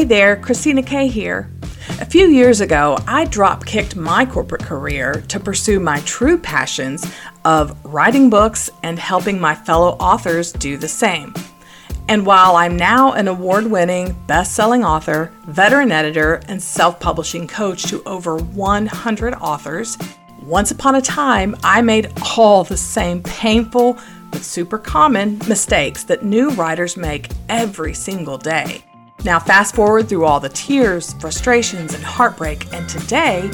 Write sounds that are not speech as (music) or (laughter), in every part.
Hey there, Christina Kay here. A few years ago, I drop kicked my corporate career to pursue my true passions of writing books and helping my fellow authors do the same. And while I'm now an award winning, best selling author, veteran editor, and self publishing coach to over 100 authors, once upon a time I made all the same painful but super common mistakes that new writers make every single day. Now, fast forward through all the tears, frustrations, and heartbreak, and today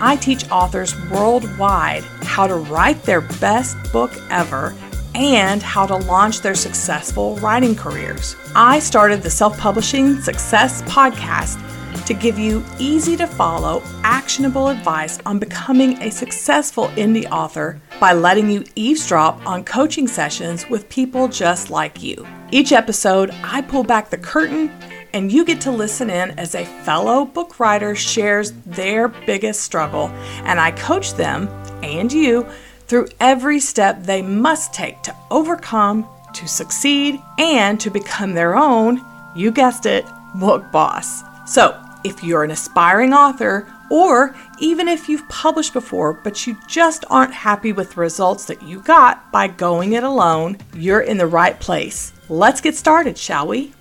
I teach authors worldwide how to write their best book ever and how to launch their successful writing careers. I started the Self Publishing Success Podcast to give you easy to follow, actionable advice on becoming a successful indie author by letting you eavesdrop on coaching sessions with people just like you. Each episode, I pull back the curtain and you get to listen in as a fellow book writer shares their biggest struggle, and I coach them and you through every step they must take to overcome, to succeed, and to become their own, you guessed it, book boss. So, if you're an aspiring author, or even if you've published before but you just aren't happy with the results that you got by going it alone, you're in the right place. Let's get started, shall we?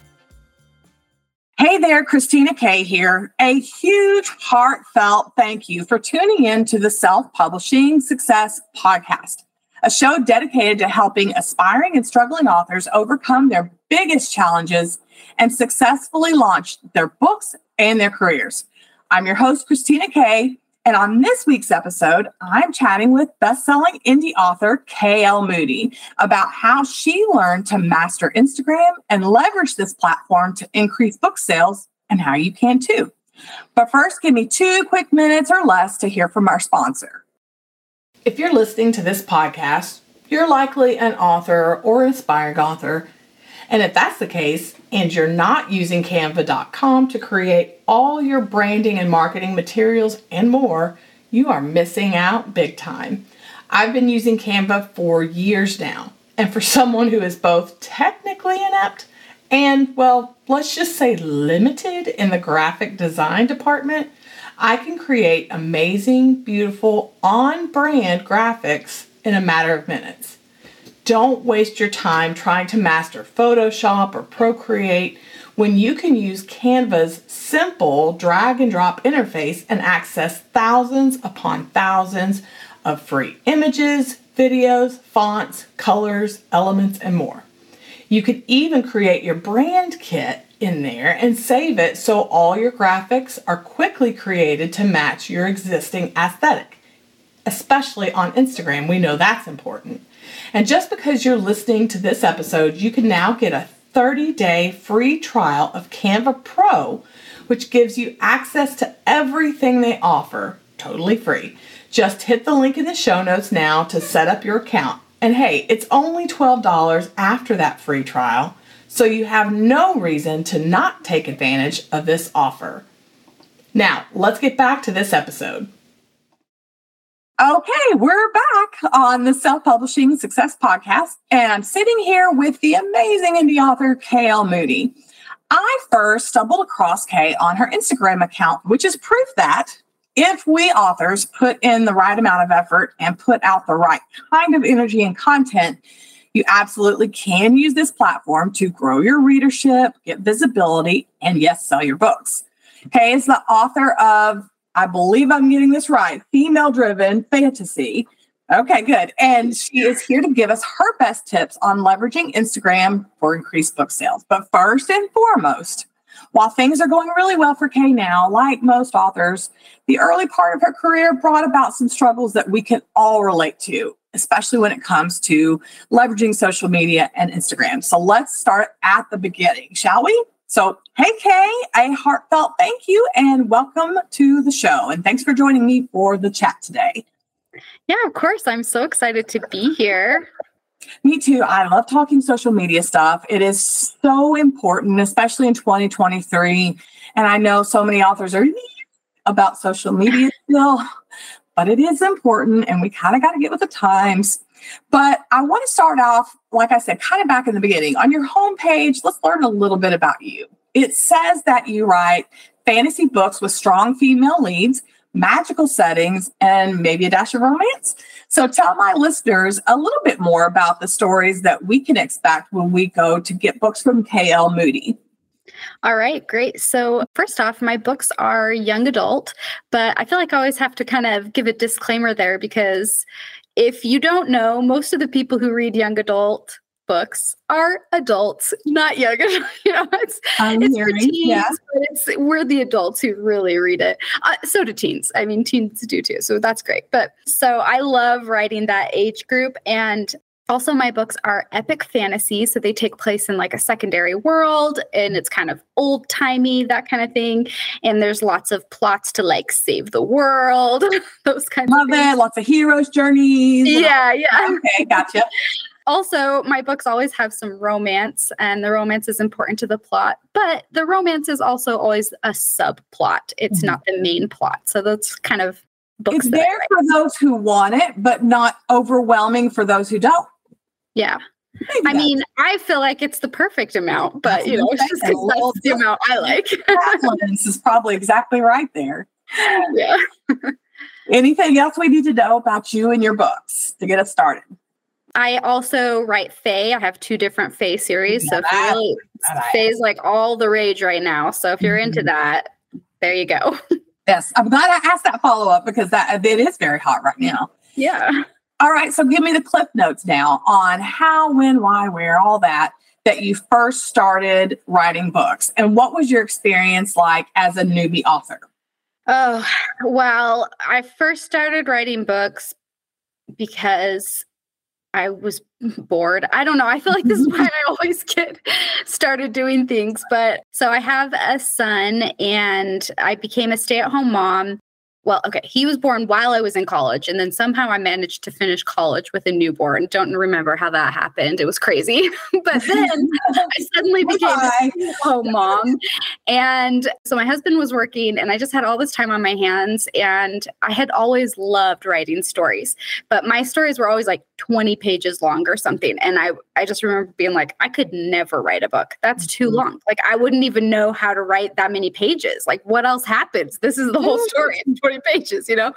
Hey there, Christina Kay here. A huge heartfelt thank you for tuning in to the Self Publishing Success Podcast, a show dedicated to helping aspiring and struggling authors overcome their biggest challenges and successfully launch their books and their careers. I'm your host, Christina Kay, and on this week's episode, I'm chatting with best-selling indie author KL Moody about how she learned to master Instagram and leverage this platform to increase book sales and how you can too. But first, give me two quick minutes or less to hear from our sponsor. If you're listening to this podcast, you're likely an author or aspiring author. And if that's the case, and you're not using canva.com to create all your branding and marketing materials and more, you are missing out big time. I've been using Canva for years now, and for (laughs) someone who is both technically inept and, well, let's just say limited in the graphic design department, I can create amazing, beautiful, on brand graphics in a matter of minutes. Don't waste your time trying to master Photoshop or Procreate when you can use Canva's simple drag and drop interface and access thousands upon thousands of free images, videos, fonts, colors, elements, and more. You can even create your brand kit in there and save it so all your graphics are quickly created to match your existing aesthetic. Especially on Instagram, we know that's important. And just because you're listening to this episode, you can now get a 30 day free trial of Canva Pro, which gives you access to everything they offer totally free. Just hit the link in the show notes now to set up your account. And hey, it's only $12 after that free trial, so you have no reason to not take advantage of this offer. Now, let's get back to this episode. Okay, we're back on the Self Publishing Success Podcast, and I'm sitting here with the amazing indie author KL Moody. I first stumbled across Kay on her Instagram account, which is proof that if we authors put in the right amount of effort and put out the right kind of energy and content, you absolutely can use this platform to grow your readership, get visibility, and yes, sell your books. Kay is the author of I believe I'm getting this right, female driven fantasy. Okay, good. And she is here to give us her best tips on leveraging Instagram for increased book sales. But first and foremost, while things are going really well for Kay now, like most authors, the early part of her career brought about some struggles that we can all relate to, especially when it comes to leveraging social media and Instagram. So let's start at the beginning, shall we? So, hey, Kay, a heartfelt thank you and welcome to the show. And thanks for joining me for the chat today. Yeah, of course. I'm so excited to be here. Me too. I love talking social media stuff. It is so important, especially in 2023. And I know so many authors are about social media still, but it is important and we kind of got to get with the times. But I want to start off, like I said, kind of back in the beginning. On your homepage, let's learn a little bit about you. it says that you write fantasy books with strong female leads, magical settings, and maybe a dash of romance. So tell my listeners a little bit more about the stories that we can expect when we go to get books from KL Moody. All right, great. So, first off, my books are young adult, but I feel like I always have to kind of give a disclaimer there because if you don't know, most of the people who read young adult books are adults, not young. you know, it's, I'm it's hearing, teens, yeah. but it's we're the adults who really read it. Uh, so do teens. I mean, teens do too. So that's great. But so I love writing that age group, and also, my books are epic fantasy. So they take place in like a secondary world and it's kind of old timey, that kind of thing. And there's lots of plots to like save the world, (laughs) those kinds Love of things. it. Lots of heroes' journeys. Yeah, yeah. (laughs) Okay, gotcha. Also, my books always have some romance, and the romance is important to the plot, but the romance is also always a subplot. It's Mhm. not the main plot. So that's kind of books. It's there for those who want it, but not overwhelming for those who don't. Yeah. I mean, I feel like it's the perfect amount, but you know, it's just because that's the amount I like. This is probably exactly right there. (laughs) yeah. Anything else we need to know about you and your books to get us started? I also write Fae. I have two different Fae series. So if you really I- like all the rage right now. So if you're into Mhm. that, there you go. (laughs) Yes, I'm glad I asked that follow up because that it is very hot right now. Yeah. All right, so give me the clip notes now on how, when, why, where, all that that you first started writing books, and what was your experience like as a newbie author? Oh, well, I first started writing books because I was bored. I don't know. I feel like this is why I (laughs) always get started doing things. But so I have a son and I became a stay at home mom. Well, okay, he was born while I was in college, and then somehow I managed to finish college with a newborn. Don't remember how that happened. It was crazy. (laughs) but then I suddenly (laughs) became a home mom. And so my husband was working, and I just had all this time on my hands. And I had always loved writing stories, but my stories were always like 20 pages long or something. And I, I just remember being like, I could never write a book. That's too Mhm. long. Like, I wouldn't even know how to write that many pages. Like, what else happens? This is the whole story in 20 pages, you know?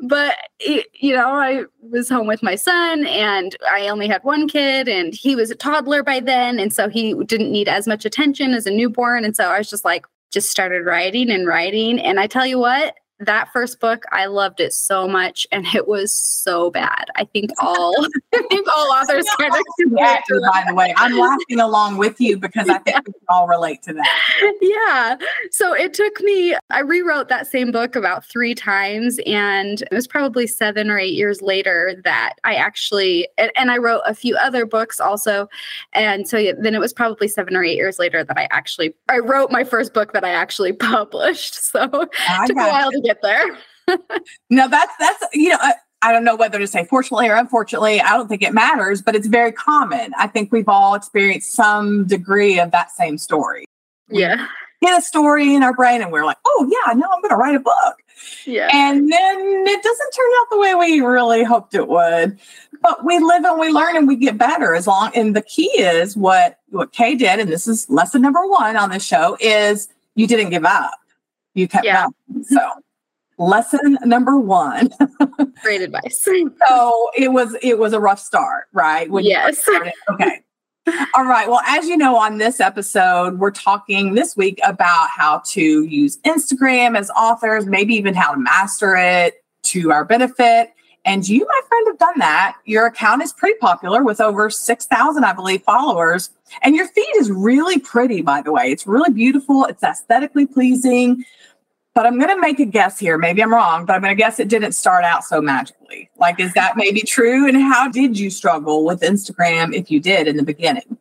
But, you know, I was home with my son, and I only had one kid, and he was a toddler by then. And so he didn't need as much attention as a newborn. And so I was just like, just started writing and writing. And I tell you what, that first book, I loved it so much, and it was so bad. I think all, (laughs) I think all authors (laughs) kind of (laughs) Yeah, by the way, I'm laughing along with you because I think we can all relate to that. yeah. So it took me, I rewrote that same book about three times. And it was probably seven or eight years later that I actually, and, and I wrote a few other books also. And so yeah, then it was probably seven or eight years later that I actually, I wrote my first book that I actually published. So it I took a while to get there. (laughs) No, that's that's you know I, I don't know whether to say fortunately or unfortunately. I don't think it matters, but it's very common. I think we've all experienced some degree of that same story. Yeah. Get a story in our brain, and we're like, "Oh yeah, no, I'm going to write a book," Yeah. and then it doesn't turn out the way we really hoped it would. But we live and we learn and we get better as long. And the key is what what Kay did, and this is lesson number one on this show is you didn't give up. You kept Yeah. going. So lesson number one. (laughs) Great advice. so it was it was a rough start, right? When Yes. Okay. All right. Well, as you know, on this episode, we're talking this week about how to use Instagram as authors, maybe even how to master it to our benefit. And you, my friend, have done that. Your account is pretty popular with over 6,000, I believe, followers. And your feed is really pretty, by the way. It's really beautiful, it's aesthetically pleasing. But I'm going to make a guess here. Maybe I'm wrong, but I'm going to guess it didn't start out so magically. Like, is that maybe true? And how did you struggle with Instagram if you did in the beginning?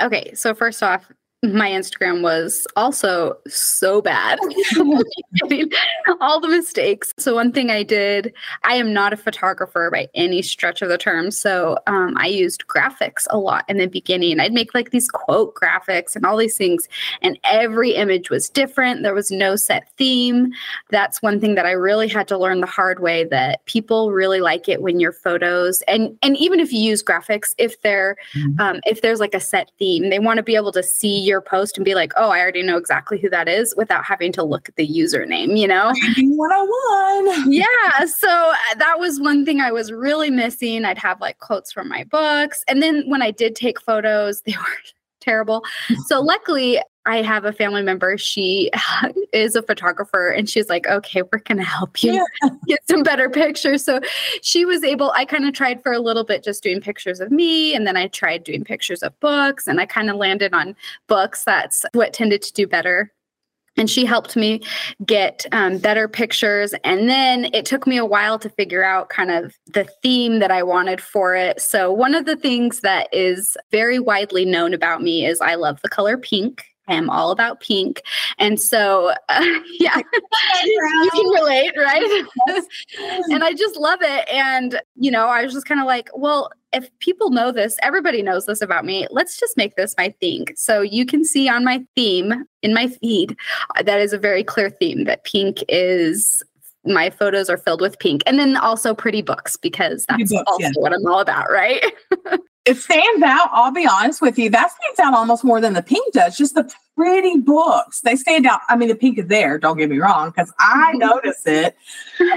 Okay, so first off, my Instagram was also so bad. (laughs) (laughs) All the mistakes. So one thing I did, I am not a photographer by any stretch of the term. So um, I used graphics a lot in the beginning. I'd make like these quote graphics and all these things, and every image was different. There was no set theme. That's one thing that I really had to learn the hard way. That people really like it when your photos and and even if you use graphics, if they're Mhm. um, if there's like a set theme, they want to be able to see your your post and be like, oh, I already know exactly who that is without having to look at the username, you know? 101. (laughs) yeah. So uh, that was one thing I was really missing. I'd have like quotes from my books. And then when I did take photos, (laughs) they were terrible. So luckily, I have a family member. She (laughs) is a photographer and she's like, okay, we're going to help you yeah. (laughs) get some better pictures. So she was able, I kind of tried for a little bit just doing pictures of me. And then I tried doing pictures of books and I kind of landed on books. That's what tended to do better and she helped me get um, better pictures and then it took me a while to figure out kind of the theme that i wanted for it so one of the things that is very widely known about me is i love the color pink I am all about pink. And so, uh, (laughs) yeah, (laughs) you can relate, right? (laughs) and I just love it. And, you know, I was just kind of like, well, if people know this, everybody knows this about me. Let's just make this my thing. So you can see on my theme in my feed, uh, that is a very clear theme that pink is my photos are filled with pink and then also pretty books because that's books, also yeah. what I'm all about, right? It stands out. I'll be honest with you. That stands out almost more than the pink does. Just the pretty books. They stand out. I mean, the pink is there. Don't get me wrong, because I mm-hmm. notice it.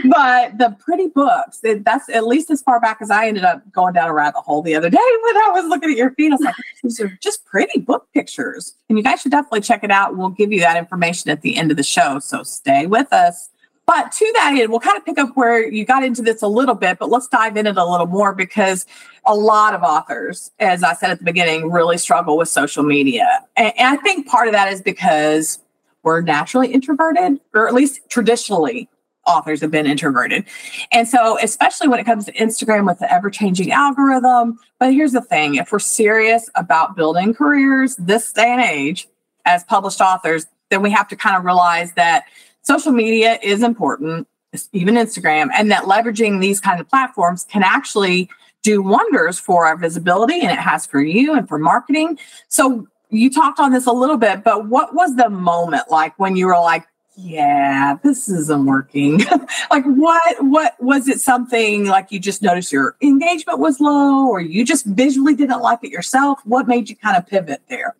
But the pretty books, it, that's at least as far back as I ended up going down a rabbit hole the other (laughs) day when I was looking at your feed. I was like, these are just pretty book pictures. And you guys should definitely check it out. We'll give you that information at the end of the show. So stay with us. But to that end, we'll kind of pick up where you got into this a little bit, but let's dive in it a little more because a lot of authors, as I said at the beginning, really struggle with social media. And, and I think part of that is because we're naturally introverted, or at least traditionally authors have been introverted. And so, especially when it comes to Instagram with the ever changing algorithm. But here's the thing if we're serious about building careers this day and age as published authors, then we have to kind of realize that social media is important, even Instagram, and that leveraging these kind of platforms can actually do wonders for our visibility and it has for you and for marketing. So you talked on this a little bit, but what was the moment like when you were like, yeah, this isn't working. (laughs) like what what was it something like you just noticed your engagement was low or you just visually didn't like it yourself? What made you kind of pivot there?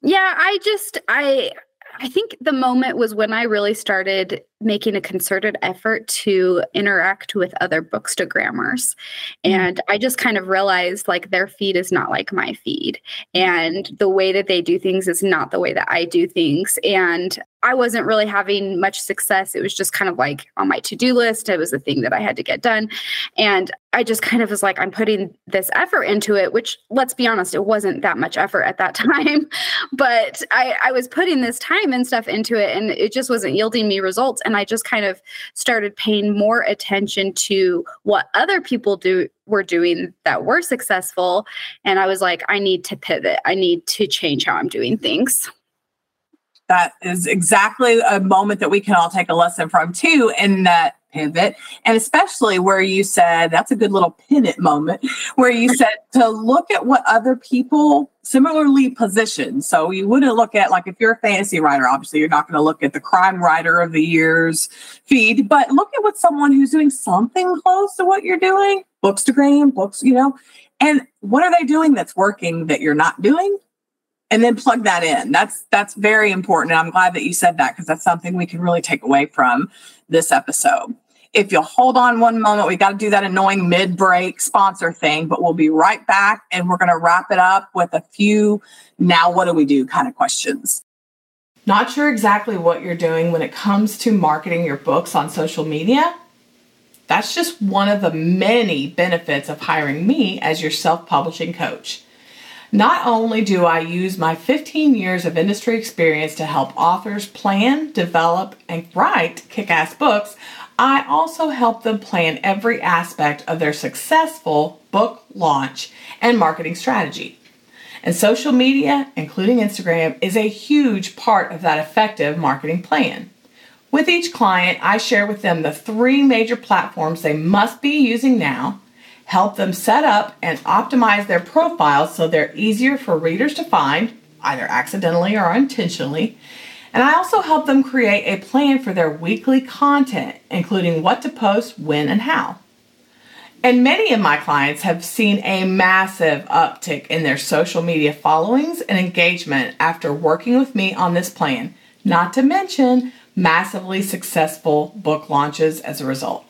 Yeah, I just I I think the moment was when I really started making a concerted effort to interact with other bookstagrammers. Mm. And I just kind of realized like their feed is not like my feed. And the way that they do things is not the way that I do things. And I wasn't really having much success. It was just kind of like on my to do list. It was a thing that I had to get done. And I just kind of was like, I'm putting this effort into it, which let's be honest, it wasn't that much effort at that (laughs) time. but I, I was putting this time and stuff into it, and it just wasn't yielding me results and I just kind of started paying more attention to what other people do were doing that were successful and I was like I need to pivot. I need to change how I'm doing things. That is exactly a moment that we can all take a lesson from too in that pivot. And especially where you said that's a good little pin it moment where you said to look at what other people similarly positioned so you wouldn't look at like if you're a fantasy writer obviously you're not going to look at the crime writer of the year's feed but look at what someone who's doing something close to what you're doing bookstagram books you know and what are they doing that's working that you're not doing and then plug that in. That's that's very important. And I'm glad that you said that because that's something we can really take away from this episode. If you'll hold on one moment, we got to do that annoying mid break sponsor thing, but we'll be right back and we're going to wrap it up with a few now what do we do kind of questions. Not sure exactly what you're doing when it comes to marketing your books on social media? That's just one of the many benefits of hiring me as your self publishing coach. Not only do I use my 15 years of industry experience to help authors plan, develop, and write kick ass books, I also help them plan every aspect of their successful book launch and marketing strategy. And social media, including Instagram, is a huge part of that effective marketing plan. With each client, I share with them the three major platforms they must be using now help them set up and optimize their profiles so they're easier for readers to find, either accidentally or intentionally. And I also help them create a plan for their weekly content, including what to post, when, and how. And many of my clients have seen a massive uptick in their social media followings and engagement after working with me on this plan, not to mention massively successful book launches as a result.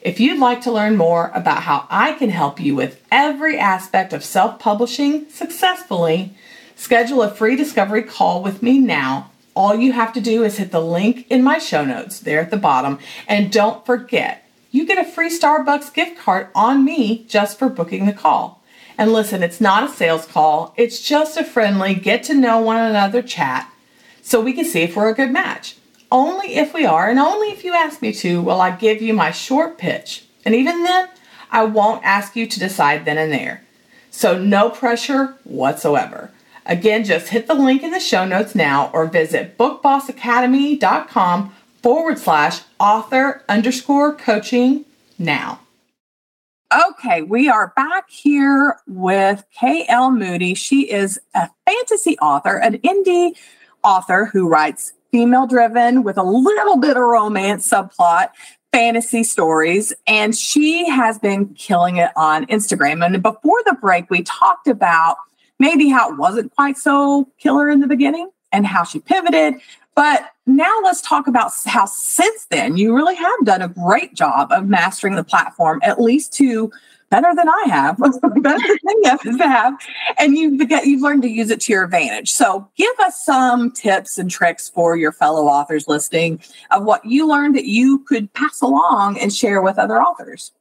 If you'd like to learn more about how I can help you with every aspect of self publishing successfully, schedule a free discovery call with me now. All you have to do is hit the link in my show notes there at the bottom. And don't forget, you get a free Starbucks gift card on me just for booking the call. And listen, it's not a sales call, it's just a friendly get to know one another chat so we can see if we're a good match. Only if we are, and only if you ask me to, will I give you my short pitch. And even then, I won't ask you to decide then and there. So, no pressure whatsoever. Again, just hit the link in the show notes now or visit bookbossacademy.com forward slash author underscore coaching now. Okay, we are back here with KL Moody. She is a fantasy author, an indie author who writes female driven with a little bit of romance subplot fantasy stories and she has been killing it on Instagram. And before the break we talked about maybe how it wasn't quite so killer in the beginning and how she pivoted. But now let's talk about how since then you really have done a great job of mastering the platform, at least to better than I have, (laughs) better than you (laughs) have, and you've you've learned to use it to your advantage. So, give us some tips and tricks for your fellow authors listening of what you learned that you could pass along and share with other authors.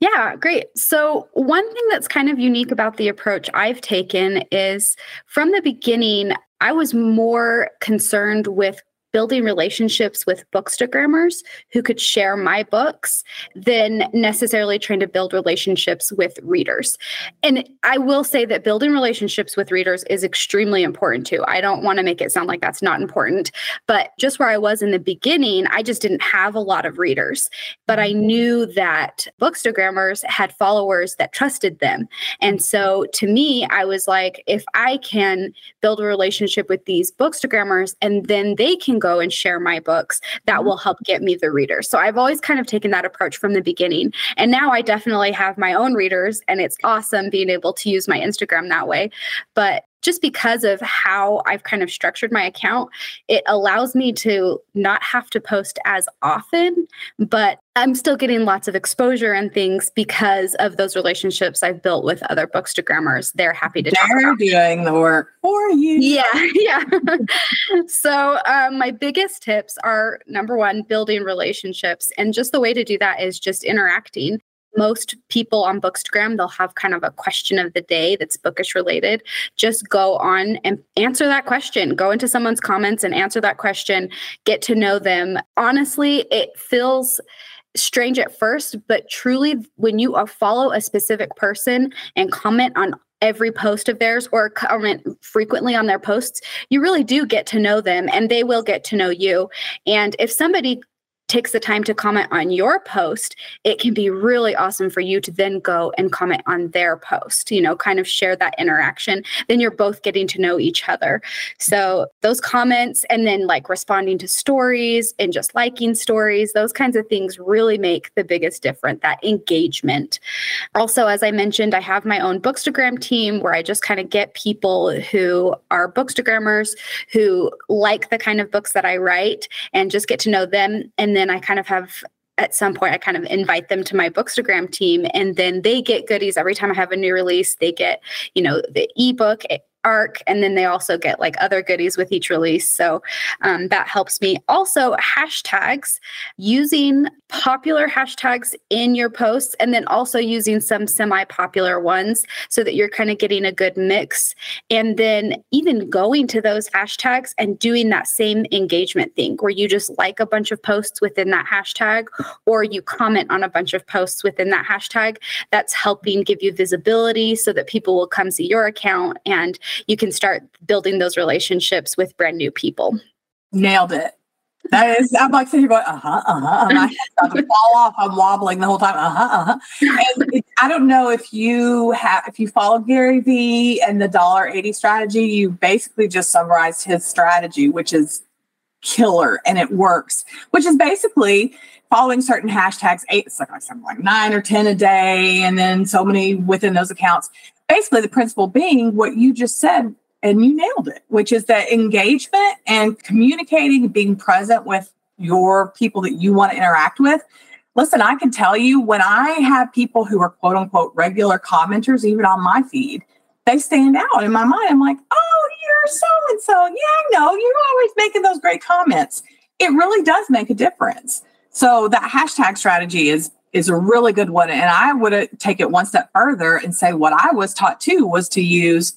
Yeah, great. So, one thing that's kind of unique about the approach I've taken is from the beginning, I was more concerned with building relationships with bookstagrammers who could share my books than necessarily trying to build relationships with readers. And I will say that building relationships with readers is extremely important too. I don't want to make it sound like that's not important, but just where I was in the beginning, I just didn't have a lot of readers. But I mm-hmm. knew that bookstagrammers had followers that trusted them. And so to me, I was like, if I can build a relationship with these bookstagrammers and then they can go and share my books that mm-hmm. will help get me the readers. So I've always kind of taken that approach from the beginning. And now I definitely have my own readers, and it's awesome being able to use my Instagram that way. But just because of how I've kind of structured my account, it allows me to not have to post as often, but I'm still getting lots of exposure and things because of those relationships I've built with other bookstagrammers. They're happy to They're doing the work for you. Yeah, (laughs) yeah. so um, my biggest tips are number one, building relationships, and just the way to do that is just interacting most people on Bookstagram, they'll have kind of a question of the day that's bookish related. Just go on and answer that question. Go into someone's comments and answer that question. Get to know them. Honestly, it feels strange at first, but truly, when you uh, follow a specific person and comment on every post of theirs or comment frequently on their posts, you really do get to know them and they will get to know you. And if somebody takes the time to comment on your post, it can be really awesome for you to then go and comment on their post, you know, kind of share that interaction. Then you're both getting to know each other. So those comments and then like responding to stories and just liking stories, those kinds of things really make the biggest difference, that engagement. Also, as I mentioned, I have my own Bookstagram team where I just kind of get people who are Bookstagrammers who like the kind of books that I write and just get to know them. And then then I kind of have at some point I kind of invite them to my Bookstagram team and then they get goodies every time I have a new release. They get, you know, the ebook arc and then they also get like other goodies with each release. So um, that helps me. Also hashtags using popular hashtags in your posts and then also using some semi-popular ones so that you're kind of getting a good mix. And then even going to those hashtags and doing that same engagement thing where you just like a bunch of posts within that hashtag or you comment on a bunch of posts within that hashtag that's helping give you visibility so that people will come see your account and you can start building those relationships with brand new people. Nailed it. That is, I'm like sitting here going, uh huh, uh huh. Fall off. I'm wobbling the whole time, uh huh, uh huh. And I don't know if you have, if you follow Gary Vee and the dollar eighty strategy, you basically just summarized his strategy, which is killer and it works, which is basically following certain hashtags, eight, something like nine or 10 a day, and then so many within those accounts. Basically, the principle being what you just said, and you nailed it, which is that engagement and communicating, being present with your people that you want to interact with. Listen, I can tell you when I have people who are quote unquote regular commenters, even on my feed, they stand out in my mind. I'm like, oh, you're so and so. Yeah, I know. You're always making those great comments. It really does make a difference. So that hashtag strategy is is a really good one. And I would uh, take it one step further and say what I was taught too was to use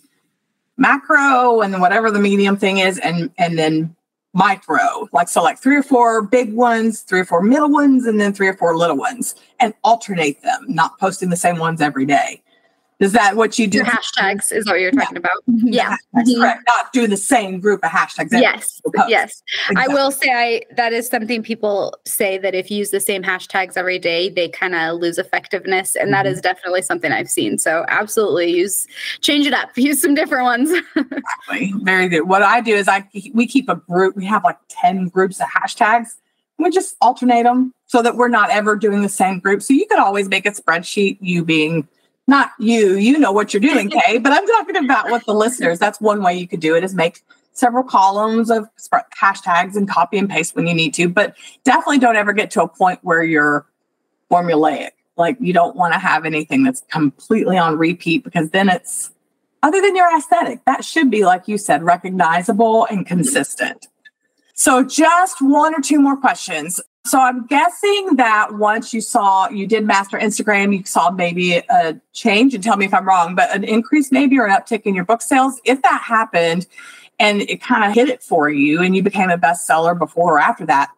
macro and whatever the medium thing is, and and then micro, like so like three or four big ones, three or four middle ones, and then three or four little ones, and alternate them, not posting the same ones every day. Is that what you do? Hashtags is what you're talking yeah. about. Mm-hmm. Yeah. Mm-hmm. Correct. Not do the same group of hashtags. Yes. Yes. Exactly. I will say I that is something people say that if you use the same hashtags every day, they kind of lose effectiveness. And mm-hmm. that is definitely something I've seen. So absolutely use change it up. (laughs) Use some different ones. exactly. Very good. What I do is I we keep a group, we have like 10 groups of hashtags. We just alternate them so that we're not ever doing the same group. So you could always make a spreadsheet, you being not you, you know what you're doing, (laughs) Kay, but I'm talking about what the listeners, that's one way you could do it is make several columns of hashtags and copy and paste when you need to, but definitely don't ever get to a point where you're formulaic. Like you don't want to have anything that's completely on repeat because then it's other than your aesthetic, that should be, like you said, recognizable and consistent. So, just one or two more questions. So I'm guessing that once you saw you did master Instagram, you saw maybe a change, and tell me if I'm wrong, but an increase maybe or an uptick in your book sales. If that happened and it kind of hit it for you and you became a bestseller before or after that,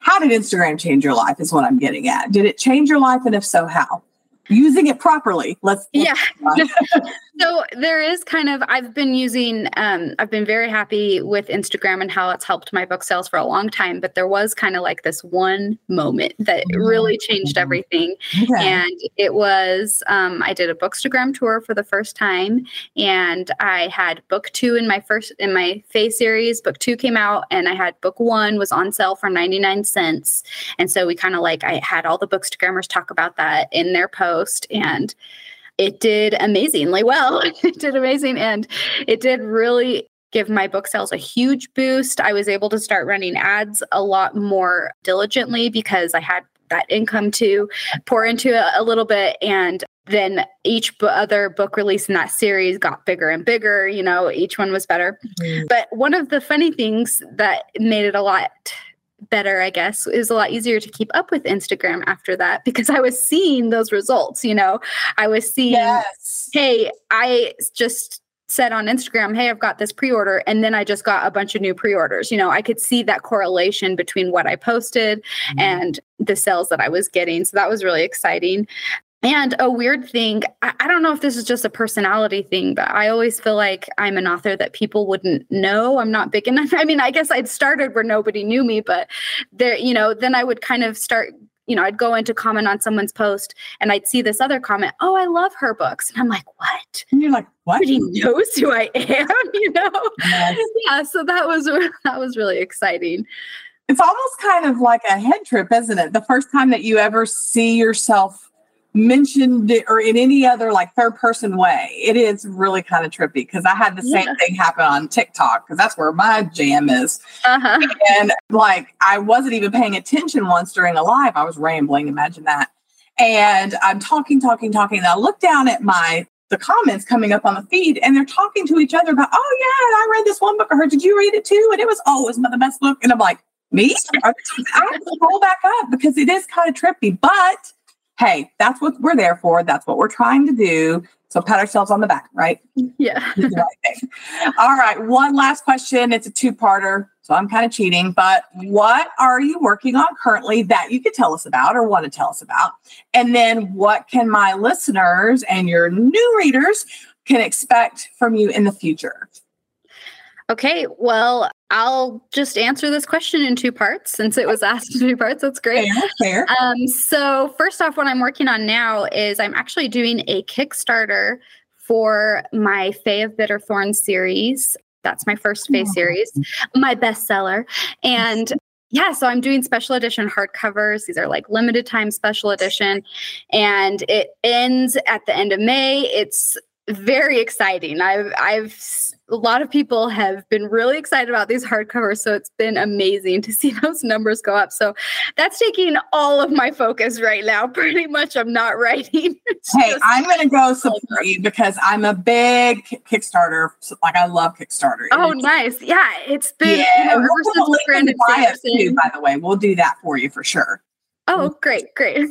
how did Instagram change your life? Is what I'm getting at. Did it change your life? And if so, how? Using it properly. Let's, let's yeah. (laughs) so there is kind of I've been using um I've been very happy with Instagram and how it's helped my book sales for a long time, but there was kind of like this one moment that really changed mm-hmm. everything. Okay. And it was um I did a bookstagram tour for the first time and I had book 2 in my first in my Fae series. Book 2 came out and I had book 1 was on sale for 99 cents. And so we kind of like I had all the bookstagrammers talk about that in their post and it did amazingly well. (laughs) it did amazing and it did really give my book sales a huge boost. I was able to start running ads a lot more diligently because I had that income to pour into a, a little bit and then each b- other book release in that series got bigger and bigger you know each one was better mm-hmm. but one of the funny things that made it a lot better, I guess, It was a lot easier to keep up with Instagram after that because I was seeing those results. You know, I was seeing, yes. hey, I just said on Instagram, hey, I've got this pre order. And then I just got a bunch of new pre orders. You know, I could see that correlation between what I posted mm-hmm. and the sales that I was getting. So that was really exciting. And a weird thing, I, I, don't know if this is just a personality thing, but I always feel like I'm an author that people wouldn't know. I'm not big enough. (laughs) I mean, I guess I'd started where nobody knew me, but there, you know, then I would kind of start, you know, I'd go in to comment on someone's post and I'd see this other comment, oh, I love her books. And I'm like, what? And you're like, what? Nobody knows who I (laughs) am, you know? Yes. Yeah. So that was (laughs) that was really exciting. It's almost kind of like a head trip, isn't it? The first time that you ever see yourself mentioned it or in any other like third person way. It is really kind of trippy because I had the same thing happen on TikTok because that's where my jam is. Uh-huh. And like I wasn't even paying attention once during a live. I was rambling, imagine that. And I'm talking, talking, talking. And I look down at my the comments coming up on the feed and they're talking to each other about, oh yeah, I read this one book of her. Did you read it too? And it was oh, it was the best book. And I'm like, me? I have to pull back up because it is kind of trippy, but hey, that's what we're there for. That's what we're trying to do. So pat ourselves on the back, right? Yeah. (laughs) All right. One last question. It's a two parter. So I'm kind of cheating, but what are you working on currently that you could tell us about or want to tell us about? And then what can my listeners and your new readers can expect from you in the future? Okay, well, I'll just answer this question in two parts since it was asked in two parts. That's great. Fair, fair. Um, so, first off, what I'm working on now is I'm actually doing a Kickstarter for my Fae of Bitter Thorns series. That's my first Fae series, my bestseller. And yeah, so I'm doing special edition hardcovers. These are like limited time special edition. And it ends at the end of May. It's very exciting. I've I've a lot of people have been really excited about these hardcovers, so it's been amazing to (laughs) see those numbers go up. So that's taking all of my focus right now. (laughs) Pretty much, I'm not writing. (laughs) hey, I'm going to go support you because I'm a big Kickstarter. Like I love Kickstarter. Oh, nice. Yeah, it's been yeah, you know, ever since Brandon Sanderson. By the way, we'll do that for you for sure. Oh, great, great.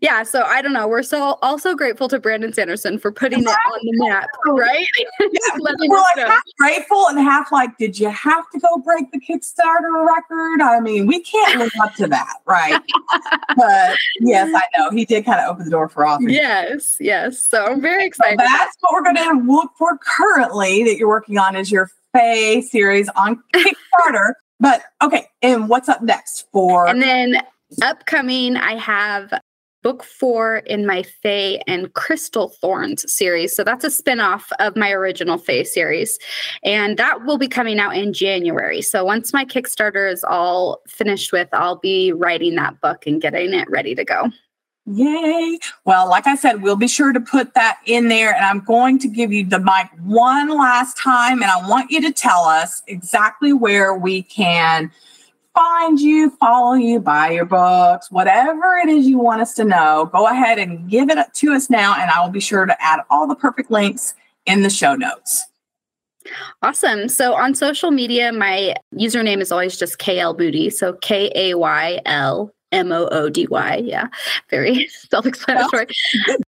Yeah, so I don't know. We're so also grateful to Brandon Sanderson for putting it on the map, right? Yeah, (laughs) we're like half grateful and half like, did you have to go break the Kickstarter record? I mean, we can't live up to that, right? (laughs) but yes, I know he did kind of open the door for authors. Yes, yes. So I'm very excited. So that's what we're going to look for currently that you're working on is your Fae series on (laughs) Kickstarter. But okay, and what's up next for? And then Upcoming, I have book four in my Fae and Crystal Thorns series. So that's a spinoff of my original Fae series. And that will be coming out in January. So once my Kickstarter is all finished with, I'll be writing that book and getting it ready to go. Yay. Well, like I said, we'll be sure to put that in there. And I'm going to give you the mic one last time. And I want you to tell us exactly where we can find you, follow you, buy your books, whatever it is you want us to know, go ahead and give it to us now. And I will be sure to add all the perfect links in the show notes. Awesome. So on social media, my username is always just KL Moody. So K A Y L M O O D Y. Yeah, very (laughs) self explanatory.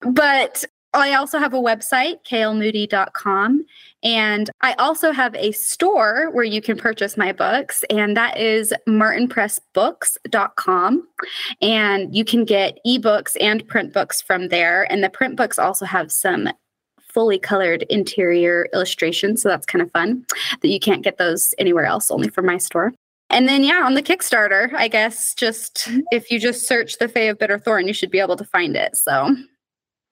but I also have a website, klmoody.com. And I also have a store where you can purchase my books, and that is martinpressbooks.com. And you can get ebooks and print books from there. And the print books also have some fully colored interior illustrations. So that's kind of fun that you can't get those anywhere else, only from my store. And then, yeah, on the Kickstarter, I guess just if you just search the Fae of Bitter Thorn, you should be able to find it. So,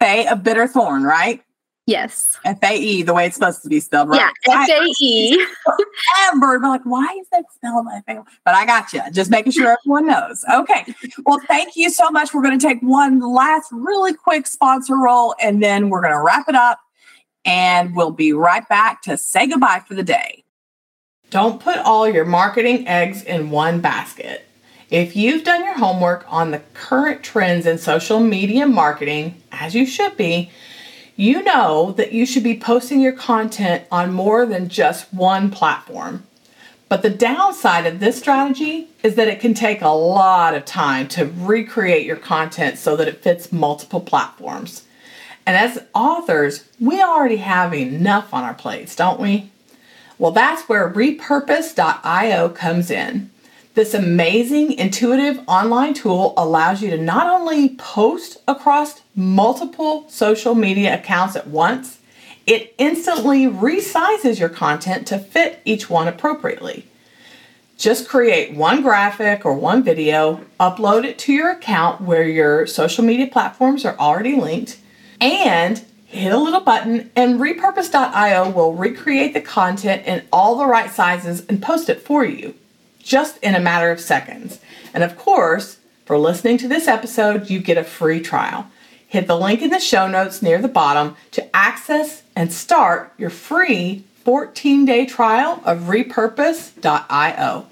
Fae of Bitter Thorn, right? Yes. F A E, the way it's supposed to be spelled, right? Yeah, F A E. Ever, but like, why is that spelled F A? But I got you. Just making sure everyone knows. Okay. Well, thank you so much. We're going to take one last really quick sponsor roll, and then we're going to wrap it up, and we'll be right back to say goodbye for the day. Don't put all your marketing eggs in one basket. If you've done your homework on the current trends in social media marketing, as you should be you know that you should be posting your content on more than just one platform. But the downside of this strategy is that it can take a lot of time to recreate your content so that it fits multiple platforms. And as authors, we already have enough on our plates, don't we? Well, that's where repurpose.io comes in. This amazing, intuitive online tool allows you to not only post across multiple social media accounts at once, it instantly resizes your content to fit each one appropriately. Just create one graphic or one video, upload it to your account where your social media platforms are already linked, and hit a little button, and repurpose.io will recreate the content in all the right sizes and post it for you just in a matter of seconds. And of course, for listening to this episode, you get a free trial. Hit the link in the show notes near the bottom to access and start your free 14 day trial of repurpose.io.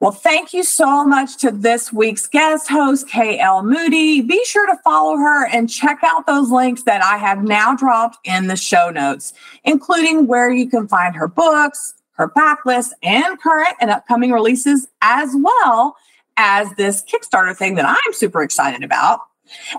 Well, thank you so much to this week's guest host, KL Moody. Be sure to follow her and check out those links that I have now dropped in the show notes, including where you can find her books, her backlist and current and upcoming releases, as well as this Kickstarter thing that I'm super excited about.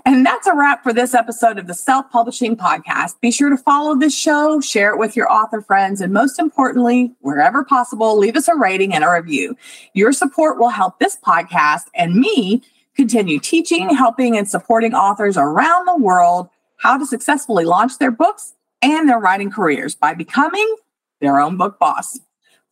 And that's a wrap for this episode of the Self Publishing Podcast. Be sure to follow this show, share it with your author friends, and most importantly, wherever possible, leave us a rating and a review. Your support will help this podcast and me continue teaching, helping, and supporting authors around the world how to successfully launch their books and their writing careers by becoming their own book boss.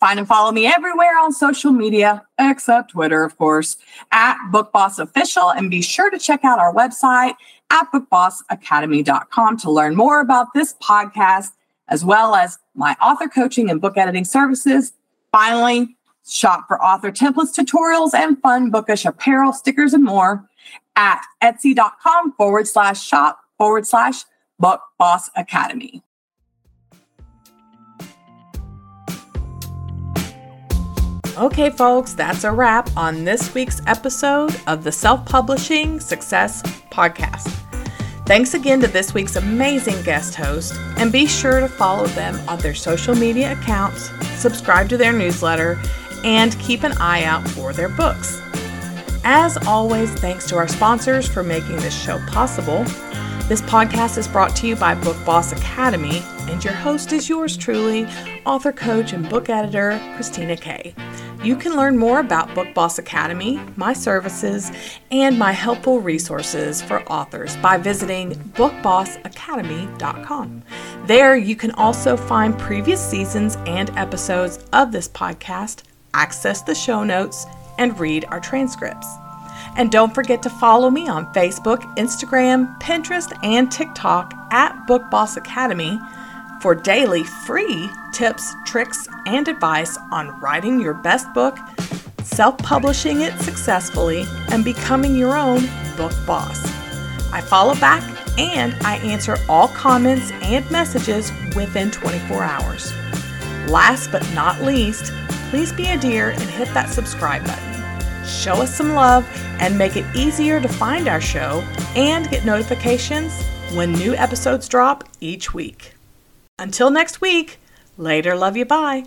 Find and follow me everywhere on social media, except Twitter, of course, at Book Boss Official. And be sure to check out our website at bookbossacademy.com to learn more about this podcast as well as my author coaching and book editing services. Finally, shop for author templates, tutorials, and fun bookish apparel, stickers, and more at etsy.com forward slash shop forward slash book boss academy. Okay, folks, that's a wrap on this week's episode of the Self Publishing Success Podcast. Thanks again to this week's amazing guest host, and be sure to follow them on their social media accounts, subscribe to their newsletter, and keep an eye out for their books. As always, thanks to our sponsors for making this show possible. This podcast is brought to you by Book Boss Academy, and your host is yours truly, author, coach, and book editor, Christina Kay. You can learn more about Book Boss Academy, my services, and my helpful resources for authors by visiting bookbossacademy.com. There, you can also find previous seasons and episodes of this podcast, access the show notes, and read our transcripts. And don't forget to follow me on Facebook, Instagram, Pinterest, and TikTok at Book Boss Academy for daily free tips, tricks, and advice on writing your best book, self publishing it successfully, and becoming your own book boss. I follow back and I answer all comments and messages within 24 hours. Last but not least, please be a dear and hit that subscribe button. Show us some love and make it easier to find our show and get notifications when new episodes drop each week. Until next week, later, love you, bye.